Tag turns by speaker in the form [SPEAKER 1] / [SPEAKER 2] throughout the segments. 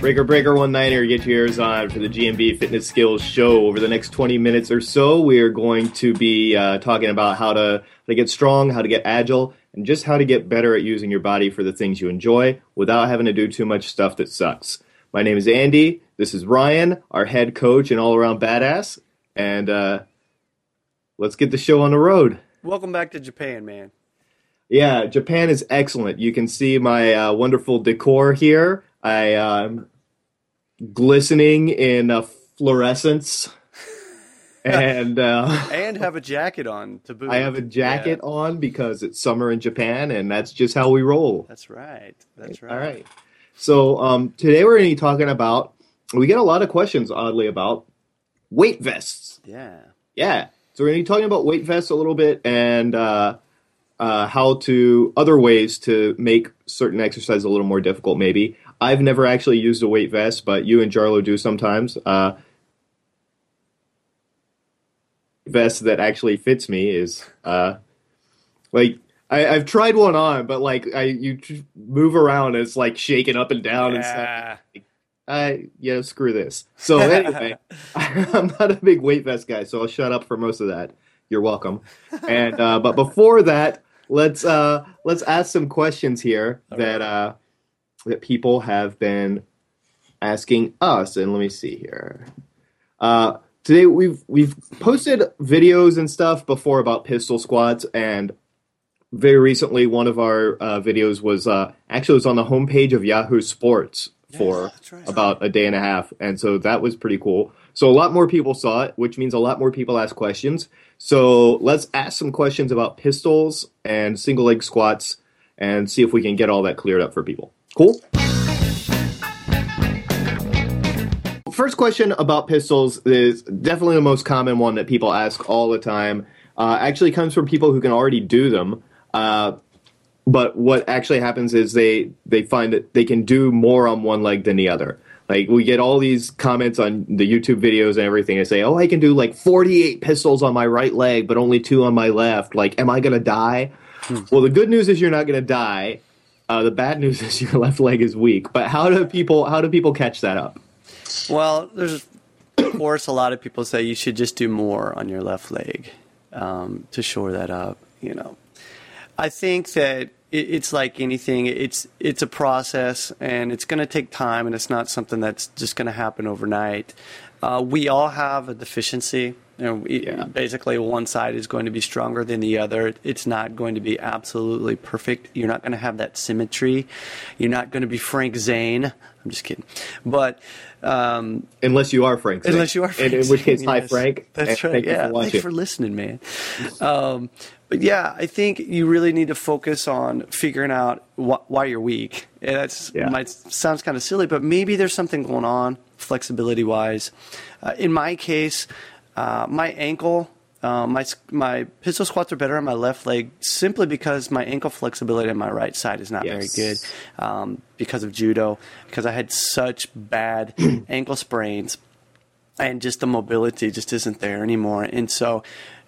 [SPEAKER 1] Breaker Breaker One Niner, get your ears on for the GMB Fitness Skills Show. Over the next 20 minutes or so, we are going to be uh, talking about how to, how to get strong, how to get agile, and just how to get better at using your body for the things you enjoy without having to do too much stuff that sucks. My name is Andy. This is Ryan, our head coach and all around badass. And uh, let's get the show on the road.
[SPEAKER 2] Welcome back to Japan, man.
[SPEAKER 1] Yeah, Japan is excellent. You can see my uh, wonderful decor here. I um, glistening in uh, fluorescence, and uh,
[SPEAKER 2] and have a jacket on to boot.
[SPEAKER 1] I have a jacket yeah. on because it's summer in Japan, and that's just how we roll.
[SPEAKER 2] That's right. That's right.
[SPEAKER 1] All right. So um, today we're going to be talking about. We get a lot of questions, oddly, about weight vests.
[SPEAKER 2] Yeah.
[SPEAKER 1] Yeah. So we're going to be talking about weight vests a little bit, and uh, uh, how to other ways to make certain exercises a little more difficult, maybe. I've never actually used a weight vest, but you and Jarlo do sometimes. Uh, vest that actually fits me is uh, like I, have tried one on, but like I you move around and it's like shaking up and down yeah. and stuff. I yeah, screw this. So anyway, I'm not a big weight vest guy, so I'll shut up for most of that. You're welcome. And uh, but before that, let's uh, let's ask some questions here All that right. uh, that people have been asking us. And let me see here. Uh, today we've we've posted videos and stuff before about pistol squats, and very recently one of our uh, videos was uh, actually was on the homepage of Yahoo Sports for right. about a day and a half, and so that was pretty cool. So a lot more people saw it, which means a lot more people asked questions. So let's ask some questions about pistols and single leg squats and see if we can get all that cleared up for people. Cool? First question about pistols is definitely the most common one that people ask all the time. Uh, actually comes from people who can already do them. Uh, but what actually happens is they they find that they can do more on one leg than the other. Like we get all these comments on the YouTube videos and everything. I say, "Oh, I can do like 48 pistols on my right leg, but only two on my left. Like, am I gonna die?" Hmm. Well, the good news is you're not gonna die. Uh, the bad news is your left leg is weak. But how do people how do people catch that up?
[SPEAKER 2] Well, there's of course a lot of people say you should just do more on your left leg um, to shore that up. You know, I think that it's like anything. It's it's a process, and it's going to take time, and it's not something that's just going to happen overnight. Uh, we all have a deficiency. You know, yeah. basically, one side is going to be stronger than the other. It's not going to be absolutely perfect. You're not going to have that symmetry. You're not going to be Frank Zane. I'm just kidding, but
[SPEAKER 1] um, unless you are Frank,
[SPEAKER 2] Zane. unless you are Frank,
[SPEAKER 1] in, in which case, yes. hi Frank.
[SPEAKER 2] That's right. yeah, thanks for listening, man. Um, but yeah, I think you really need to focus on figuring out wh- why you're weak. That yeah. might sounds kind of silly, but maybe there's something going on flexibility wise. Uh, in my case, uh, my ankle, uh, my my pistol squats are better on my left leg simply because my ankle flexibility on my right side is not yes. very good um, because of judo. Because I had such bad ankle sprains, and just the mobility just isn't there anymore. And so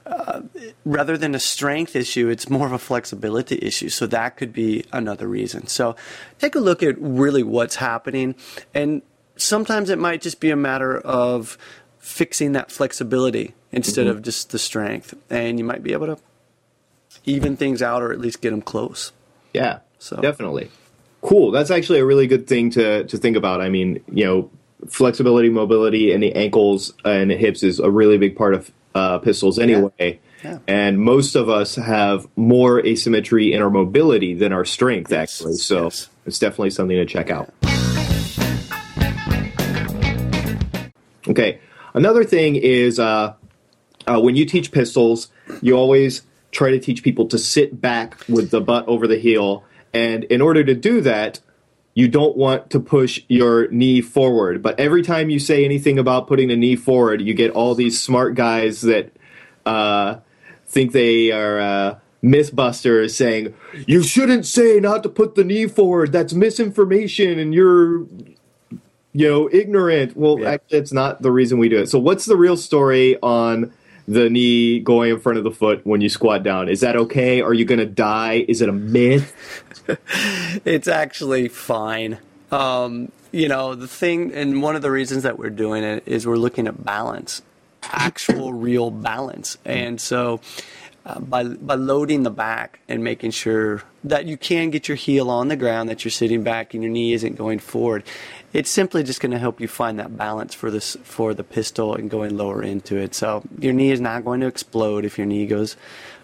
[SPEAKER 2] uh, rather than a strength issue, it's more of a flexibility issue. So that could be another reason. So take a look at really what's happening. And sometimes it might just be a matter of fixing that flexibility instead mm-hmm. of just the strength. And you might be able to even things out or at least get them close.
[SPEAKER 1] Yeah, so definitely. Cool. That's actually a really good thing to, to think about. I mean, you know, flexibility, mobility, and the ankles and the hips is a really big part of uh, pistols anyway. Yeah. Yeah. And most of us have more asymmetry in our mobility than our strength, yes. actually. So yes. it's definitely something to check out. Okay. Another thing is uh, uh, when you teach pistols, you always try to teach people to sit back with the butt over the heel. And in order to do that, you don't want to push your knee forward. But every time you say anything about putting the knee forward, you get all these smart guys that uh, think they are uh, mythbusters saying, You shouldn't say not to put the knee forward. That's misinformation and you're, you know, ignorant. Well, yeah. actually, it's not the reason we do it. So, what's the real story on the knee going in front of the foot when you squat down. Is that okay? Are you going to die? Is it a myth?
[SPEAKER 2] it's actually fine. Um, you know, the thing, and one of the reasons that we're doing it is we're looking at balance, actual real balance. And so, uh, by by loading the back and making sure that you can get your heel on the ground, that you're sitting back and your knee isn't going forward, it's simply just going to help you find that balance for this for the pistol and going lower into it. So your knee is not going to explode if your knee goes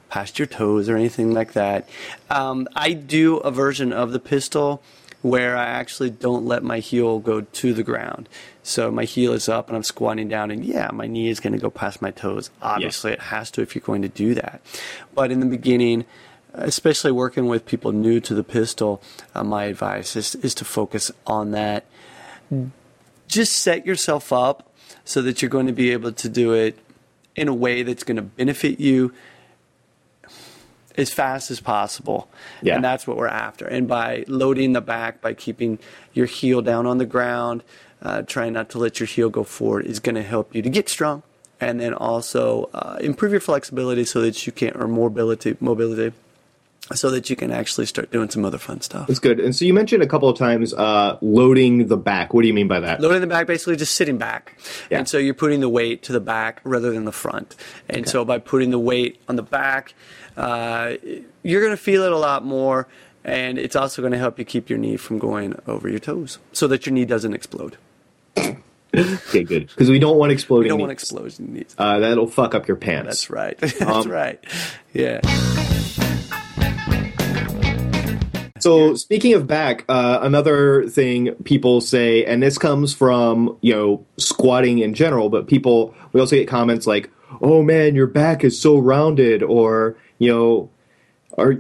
[SPEAKER 2] past your toes or anything like that. Um, I do a version of the pistol where I actually don't let my heel go to the ground. So my heel is up and I'm squatting down, and yeah, my knee is going to go past my toes. Obviously, it has to if you're going to do that. But in the beginning, especially working with people new to the pistol, uh, my advice is, is to focus on that. Just set yourself up so that you're going to be able to do it in a way that's going to benefit you as fast as possible. Yeah. And that's what we're after. And by loading the back, by keeping your heel down on the ground, uh, trying not to let your heel go forward, is going to help you to get strong and then also uh, improve your flexibility so that you can, or mobility, mobility so that you can actually start doing some other fun stuff.
[SPEAKER 1] That's good. And so you mentioned a couple of times uh, loading the back. What do you mean by that?
[SPEAKER 2] Loading the back, basically just sitting back. Yeah. And so you're putting the weight to the back rather than the front. And okay. so by putting the weight on the back, uh, you're going to feel it a lot more. And it's also going to help you keep your knee from going over your toes so that your knee doesn't explode.
[SPEAKER 1] okay, good. Because we don't want exploding. We
[SPEAKER 2] don't knees.
[SPEAKER 1] want
[SPEAKER 2] explosion knees.
[SPEAKER 1] Uh, that'll fuck up your pants.
[SPEAKER 2] That's right. That's um, right. Yeah.
[SPEAKER 1] So speaking of back, uh, another thing people say, and this comes from you know squatting in general, but people we also get comments like, "Oh man, your back is so rounded," or you know, "Are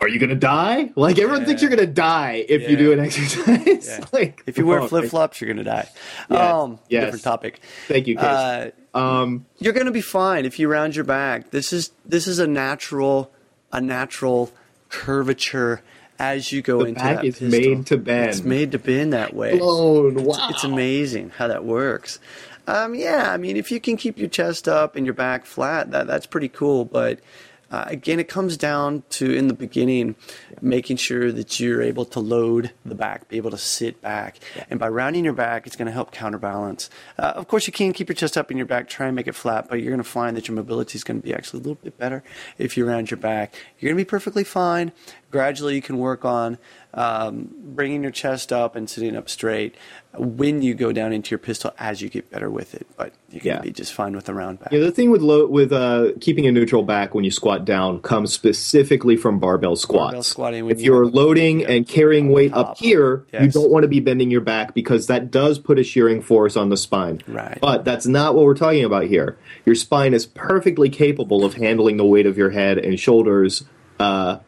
[SPEAKER 1] are you gonna die?" Like everyone yeah. thinks you're gonna die if yeah. you do an exercise. Yeah. like
[SPEAKER 2] if you wear flip flops, you're gonna die. Yeah. Um, yes. Different topic.
[SPEAKER 1] Thank you. Uh,
[SPEAKER 2] um, you're gonna be fine if you round your back. This is this is a natural a natural curvature as you go
[SPEAKER 1] the
[SPEAKER 2] into
[SPEAKER 1] back
[SPEAKER 2] that
[SPEAKER 1] is
[SPEAKER 2] pistol.
[SPEAKER 1] made to bend.
[SPEAKER 2] It's made to bend that way.
[SPEAKER 1] Blown. Wow.
[SPEAKER 2] It's, it's amazing how that works. Um, yeah, I mean, if you can keep your chest up and your back flat, that that's pretty cool. But uh, again, it comes down to in the beginning, making sure that you're able to load the back, be able to sit back, and by rounding your back, it's going to help counterbalance. Uh, of course, you can keep your chest up in your back, try and make it flat, but you're going to find that your mobility is going to be actually a little bit better if you round your back. You're going to be perfectly fine. Gradually, you can work on um, bringing your chest up and sitting up straight when you go down into your pistol as you get better with it. But you can yeah. be just fine with a round back.
[SPEAKER 1] Yeah, the thing with low, with uh, keeping a neutral back when you squat down comes specifically from barbell squats. Barbell
[SPEAKER 2] squatting.
[SPEAKER 1] if you are loading and carrying weight up here, yes. you don't want to be bending your back because that does put a shearing force on the spine.
[SPEAKER 2] Right.
[SPEAKER 1] But that's not what we're talking about here. Your spine is perfectly capable of handling the weight of your head and shoulders. Uh,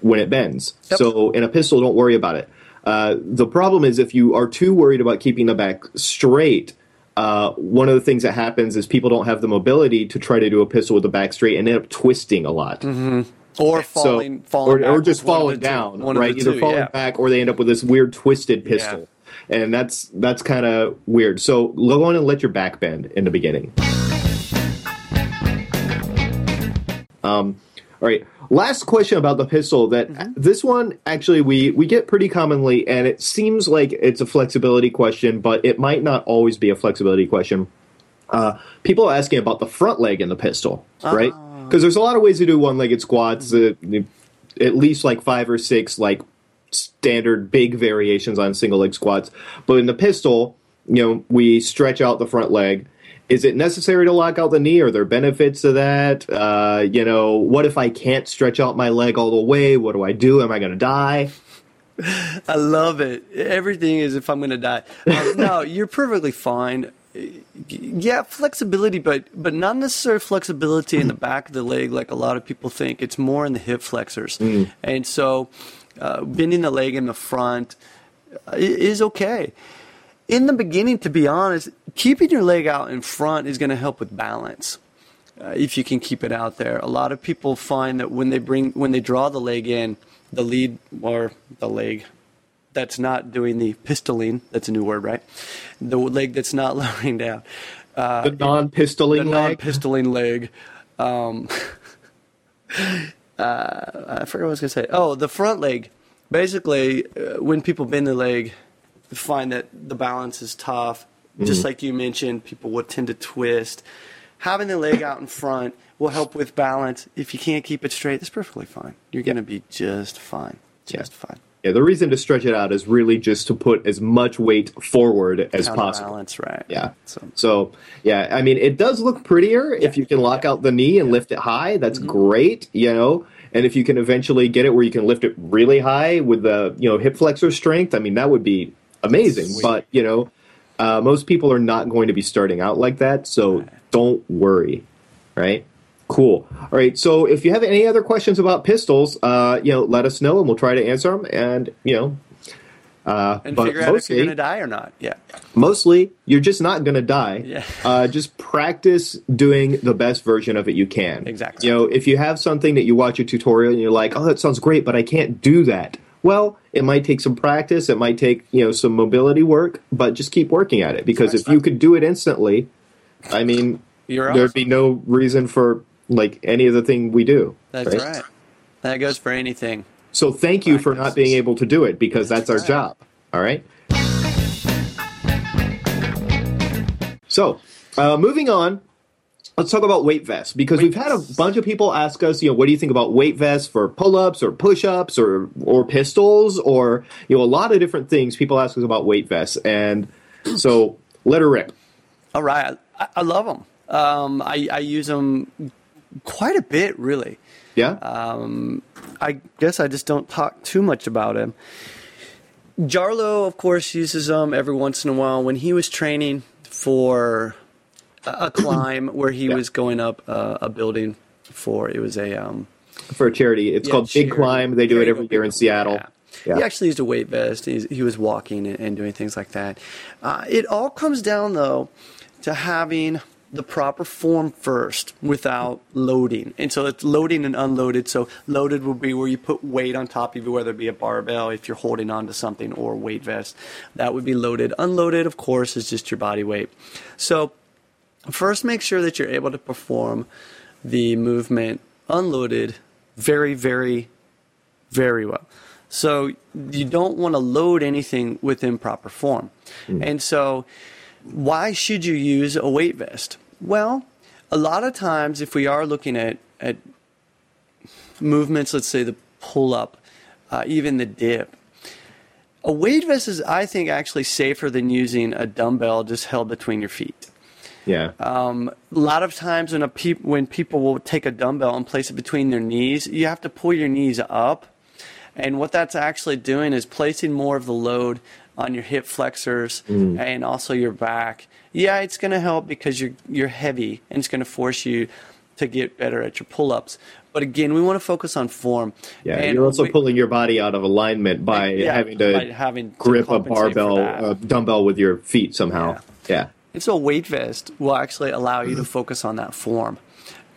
[SPEAKER 1] when it bends. Yep. So in a pistol, don't worry about it. Uh, the problem is if you are too worried about keeping the back straight, uh, one of the things that happens is people don't have the mobility to try to do a pistol with the back straight and end up twisting a lot.
[SPEAKER 2] Mm-hmm. Or falling, so, falling
[SPEAKER 1] or, or, just falling down, right? Either two, falling yeah. back or they end up with this weird twisted pistol, yeah. and that's that's kind of weird. So go on and let your back bend in the beginning. Um, all right. Last question about the pistol. That mm-hmm. this one actually we we get pretty commonly, and it seems like it's a flexibility question, but it might not always be a flexibility question. Uh, people are asking about the front leg in the pistol, uh-huh. right? Because there's a lot of ways to do one-legged squats. Mm-hmm. Uh, at least like five or six like standard big variations on single leg squats. But in the pistol, you know, we stretch out the front leg is it necessary to lock out the knee? Are there benefits to that? Uh, you know, what if I can't stretch out my leg all the way? What do I do? Am I going to die?
[SPEAKER 2] I love it. Everything is if I'm going to die. Um, no, you're perfectly fine. Yeah, flexibility, but but not necessarily flexibility in the back of the leg like a lot of people think. It's more in the hip flexors, mm. and so uh, bending the leg in the front uh, is okay in the beginning, to be honest, keeping your leg out in front is going to help with balance. Uh, if you can keep it out there, a lot of people find that when they bring when they draw the leg in, the lead or the leg that's not doing the pistoling. That's a new word, right? The leg that's not lowering down.
[SPEAKER 1] Uh, the non-pistoling
[SPEAKER 2] the leg. non-pistoling leg. Um, uh, I forgot what I was going to say. Oh, the front leg. Basically, uh, when people bend the leg find that the balance is tough. Mm-hmm. Just like you mentioned, people would tend to twist. Having the leg out in front will help with balance. If you can't keep it straight, that's perfectly fine. You're going to be just fine. Just yeah. fine.
[SPEAKER 1] Yeah, the reason to stretch it out is really just to put as much weight forward as possible.
[SPEAKER 2] Balance, right?
[SPEAKER 1] Yeah. So. so, yeah, I mean, it does look prettier yeah. if you can lock yeah. out the knee and lift it high. That's mm-hmm. great, you know. And if you can eventually get it where you can lift it really high with the you know hip flexor strength, I mean, that would be amazing. Sweet. But you know, uh, most people are not going to be starting out like that, so right. don't worry, right? Cool. All right. So if you have any other questions about pistols, uh, you know, let us know and we'll try to answer them. And you know,
[SPEAKER 2] uh, and figure out mostly, if you're going to die or not. Yeah.
[SPEAKER 1] Mostly, you're just not going to die.
[SPEAKER 2] Yeah.
[SPEAKER 1] uh, just practice doing the best version of it you can.
[SPEAKER 2] Exactly.
[SPEAKER 1] You know, if you have something that you watch a tutorial and you're like, oh, that sounds great, but I can't do that. Well, it might take some practice. It might take you know some mobility work, but just keep working at it because if you could do it instantly, I mean, you're there'd be no reason for like any other thing we do.
[SPEAKER 2] That's right. right. That goes for anything.
[SPEAKER 1] So thank you for not being able to do it because that's, that's our job. All right. So, uh, moving on, let's talk about weight vests because weight we've had a bunch of people ask us, you know, what do you think about weight vests for pull-ups or push-ups or or pistols or you know a lot of different things. People ask us about weight vests, and so let her rip.
[SPEAKER 2] All right, I, I love them. Um, I, I use them quite a bit, really.
[SPEAKER 1] Yeah.
[SPEAKER 2] Um, I guess I just don't talk too much about him. Jarlo, of course, uses them every once in a while. When he was training for a, climb where he yeah. was going up a building for it was a um,
[SPEAKER 1] for a charity. It's yeah, called charity. Big Climb. They do it every year in Seattle. Yeah.
[SPEAKER 2] Yeah. He actually used a weight vest. He's, he was walking and, and, doing things like that. Uh, it all comes down though to having the proper form first without loading. And so it's loading and unloaded. So loaded will be where you put weight on top of you, whether it be a barbell if you're holding on to something or weight vest. That would be loaded. Unloaded, of course, is just your body weight. So first make sure that you're able to perform the movement unloaded very, very, very well. So you don't want to load anything with improper form. Mm. And so why should you use a weight vest? Well, a lot of times, if we are looking at, at movements, let's say the pull up, uh, even the dip, a weight vest is, I think, actually safer than using a dumbbell just held between your feet.
[SPEAKER 1] Yeah.
[SPEAKER 2] Um, a lot of times when a pe- when people will take a dumbbell and place it between their knees, you have to pull your knees up, and what that's actually doing is placing more of the load on your hip flexors mm. and also your back yeah, it's going to help because you're you're heavy and it's going to force you to get better at your pull-ups. But again, we want to focus on form.
[SPEAKER 1] Yeah, and you're also we, pulling your body out of alignment by yeah, having to by having grip to a barbell, a dumbbell with your feet somehow. Yeah. yeah.
[SPEAKER 2] And so a weight vest will actually allow you to focus on that form,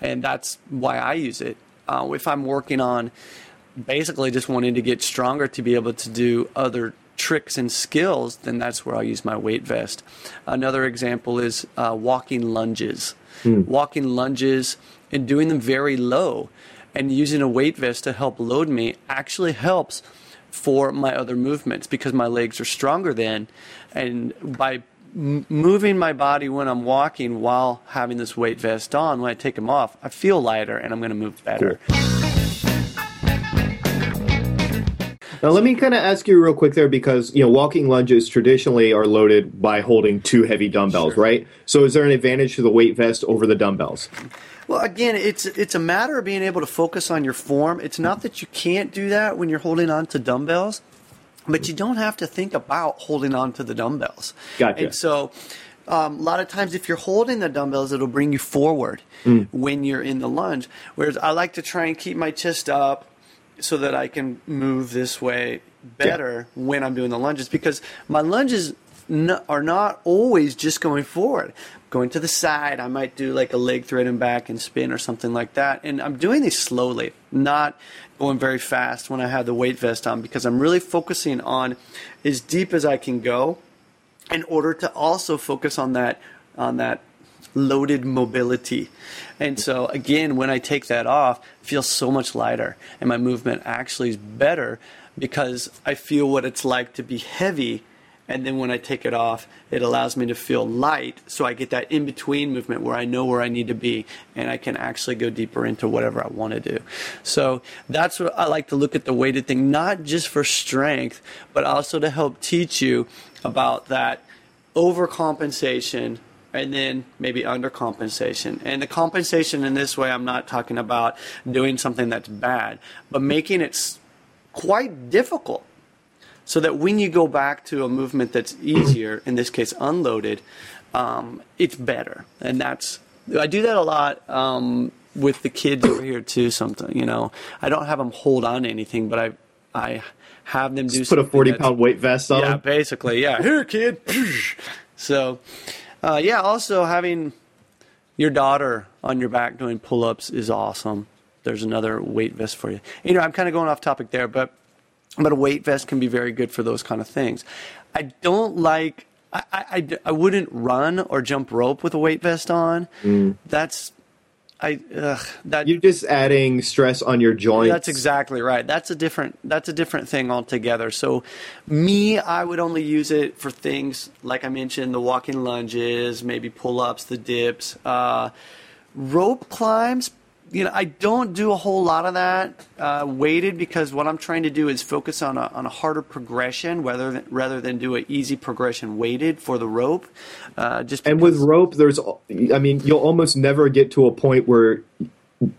[SPEAKER 2] and that's why I use it. Uh, if I'm working on basically just wanting to get stronger to be able to do other tricks and skills, then that's where I'll use my weight vest. Another example is uh, walking lunges. Mm. Walking lunges and doing them very low and using a weight vest to help load me actually helps for my other movements because my legs are stronger then. And by m- moving my body when I'm walking while having this weight vest on, when I take them off, I feel lighter and I'm going to move better. Cool.
[SPEAKER 1] Now, let me kind of ask you real quick there because, you know, walking lunges traditionally are loaded by holding two heavy dumbbells, sure. right? So is there an advantage to the weight vest over the dumbbells?
[SPEAKER 2] Well, again, it's it's a matter of being able to focus on your form. It's not that you can't do that when you're holding on to dumbbells, but you don't have to think about holding on to the dumbbells.
[SPEAKER 1] Gotcha.
[SPEAKER 2] And so um, a lot of times if you're holding the dumbbells, it'll bring you forward mm. when you're in the lunge. Whereas I like to try and keep my chest up so that I can move this way better yeah. when I'm doing the lunges because my lunges n- are not always just going forward. Going to the side, I might do like a leg thread and back and spin or something like that. And I'm doing these slowly, not going very fast when I have the weight vest on because I'm really focusing on as deep as I can go in order to also focus on that on that loaded mobility. And so again, when I take that off, I feel so much lighter and my movement actually is better because I feel what it's like to be heavy and then when I take it off, it allows me to feel light, so I get that in between movement where I know where I need to be, and I can actually go deeper into whatever I want to do. So that's what I like to look at the weighted thing, not just for strength, but also to help teach you about that overcompensation and then maybe undercompensation. And the compensation in this way, I'm not talking about doing something that's bad, but making it quite difficult so that when you go back to a movement that's easier, in this case unloaded, um, it's better. And that's I do that a lot um, with the kids over here too. Something you know, I don't have them hold on to anything, but I I have them do.
[SPEAKER 1] Just put a forty pound weight vest on.
[SPEAKER 2] Yeah, basically, yeah. Here, kid. so, uh, yeah. Also, having your daughter on your back doing pull ups is awesome. There's another weight vest for you. You know, I'm kind of going off topic there, but but a weight vest can be very good for those kind of things. I don't like. I, I, I wouldn't run or jump rope with a weight vest on. Mm. That's I ugh, that
[SPEAKER 1] you're just adding stress on your joints.
[SPEAKER 2] That's exactly right. That's a different that's a different thing altogether. So, me, I would only use it for things like I mentioned, the walking lunges, maybe pull ups, the dips, uh, rope climbs you know, I don't do a whole lot of that uh, weighted because what I'm trying to do is focus on a, on a harder progression rather than, rather than do an easy progression weighted for the rope. Uh, just
[SPEAKER 1] and with rope, there's, I mean, you'll almost never get to a point where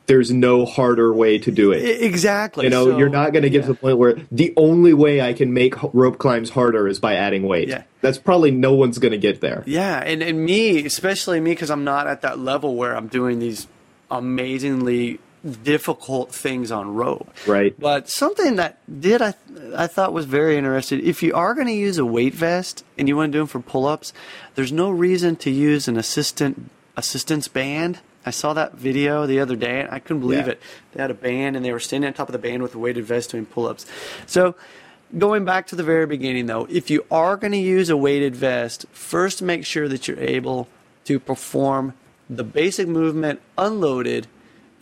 [SPEAKER 1] there's no harder way to do it.
[SPEAKER 2] Exactly.
[SPEAKER 1] You know, so, you're not going to get yeah. to the point where the only way I can make rope climbs harder is by adding weight. Yeah. That's probably no one's going to get there.
[SPEAKER 2] Yeah, and and me, especially me, because I'm not at that level where I'm doing these amazingly difficult things on rope.
[SPEAKER 1] Right.
[SPEAKER 2] But something that did I I thought was very interesting. If you are going to use a weight vest and you want to do them for pull-ups, there's no reason to use an assistant assistance band. I saw that video the other day and I couldn't believe yeah. it. They had a band and they were standing on top of the band with a weighted vest doing pull-ups. So going back to the very beginning though, if you are going to use a weighted vest, first make sure that you're able to perform the basic movement unloaded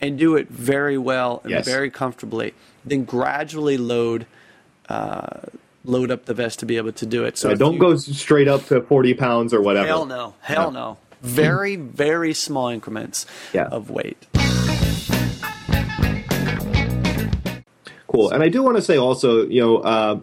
[SPEAKER 2] and do it very well and yes. very comfortably. Then gradually load uh, load up the vest to be able to do it.
[SPEAKER 1] So yeah, don't you, go straight up to 40 pounds or whatever.
[SPEAKER 2] Hell no. Hell no. no. Very, very small increments yeah. of weight.
[SPEAKER 1] Cool. And I do want to say also, you know, uh,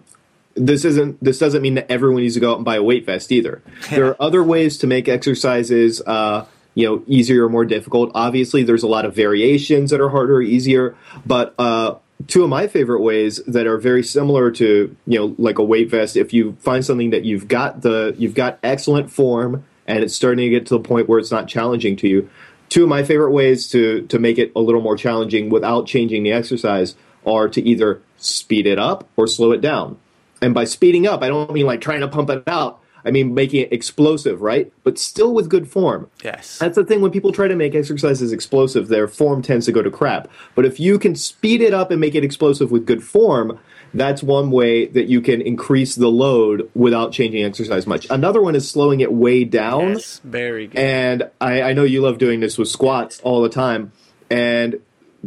[SPEAKER 1] this isn't this doesn't mean that everyone needs to go out and buy a weight vest either. Yeah. There are other ways to make exercises uh, you know easier or more difficult. Obviously, there's a lot of variations that are harder or easier, but uh, two of my favorite ways that are very similar to you know like a weight vest. If you find something that you've got the you've got excellent form and it's starting to get to the point where it's not challenging to you. Two of my favorite ways to to make it a little more challenging without changing the exercise are to either speed it up or slow it down. And by speeding up, I don't mean like trying to pump it out. I mean, making it explosive, right? But still with good form.
[SPEAKER 2] Yes.
[SPEAKER 1] That's the thing when people try to make exercises explosive, their form tends to go to crap. But if you can speed it up and make it explosive with good form, that's one way that you can increase the load without changing exercise much. Another one is slowing it way down.
[SPEAKER 2] Yes, very good.
[SPEAKER 1] And I, I know you love doing this with squats all the time. And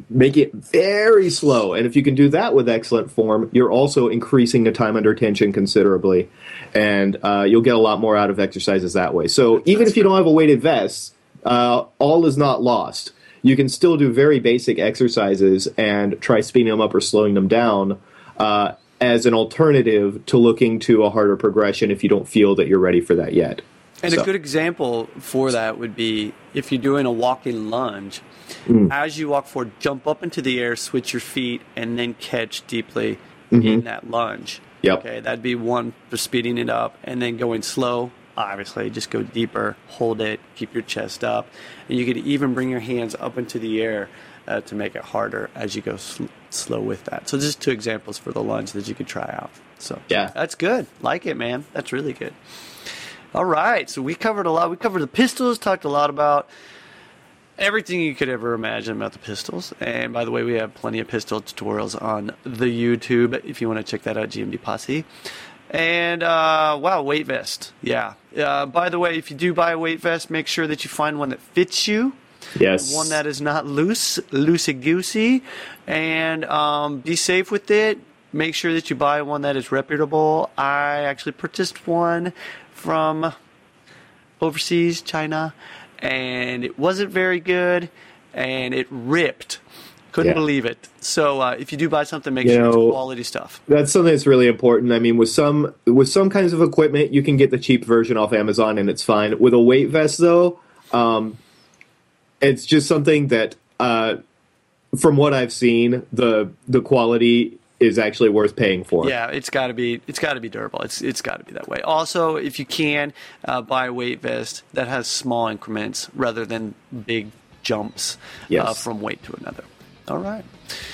[SPEAKER 1] make it very slow. And if you can do that with excellent form, you're also increasing the time under tension considerably, and uh, you'll get a lot more out of exercises that way. So even if you don't have a weighted vest, uh, all is not lost. You can still do very basic exercises and try speeding them up or slowing them down. Uh, as an alternative to looking to a harder progression if you don't feel that you're ready for that yet.
[SPEAKER 2] And so. a good example for that would be if you're doing a walking lunge, Mm. As you walk forward, jump up into the air, switch your feet, and then catch deeply mm-hmm. in that lunge.
[SPEAKER 1] Yep.
[SPEAKER 2] Okay, that'd be one for speeding it up, and then going slow. Obviously, just go deeper, hold it, keep your chest up, and you could even bring your hands up into the air uh, to make it harder as you go sl- slow with that. So, just two examples for the lunge that you could try out. So,
[SPEAKER 1] yeah,
[SPEAKER 2] that's good. Like it, man. That's really good. All right, so we covered a lot. We covered the pistols, talked a lot about everything you could ever imagine about the pistols. And by the way, we have plenty of pistol tutorials on the YouTube if you want to check that out, GMB Posse. And uh, wow, weight vest. Yeah. Uh, by the way, if you do buy a weight vest, make sure that you find one that fits you.
[SPEAKER 1] Yes.
[SPEAKER 2] One that is not loose, loosey goosey, and um, be safe with it. make sure that you buy one that is reputable. I actually purchased one from overseas, China, and it wasn't very good, and it ripped. Couldn't yeah. believe it. So uh, if you do buy something, make you sure know, it's quality stuff.
[SPEAKER 1] That's something that's really important. I mean, with some with some kinds of equipment, you can get the cheap version off Amazon, and it's fine. With a weight vest, though, um, it's just something that, uh, from what I've seen, the the quality is actually worth paying for.
[SPEAKER 2] Yeah, it's got to be it's got to be durable. It's it's got to be that way. Also, if you can uh, buy a weight vest that has small increments rather than big jumps uh, yes. uh, from weight to another. All right.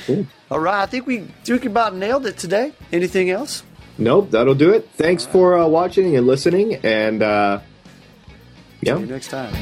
[SPEAKER 2] Cool. All right. I think we think about nailed it today. Anything else?
[SPEAKER 1] Nope. That'll do it. Thanks right. for uh, watching and listening. And uh,
[SPEAKER 2] yeah. See you next time.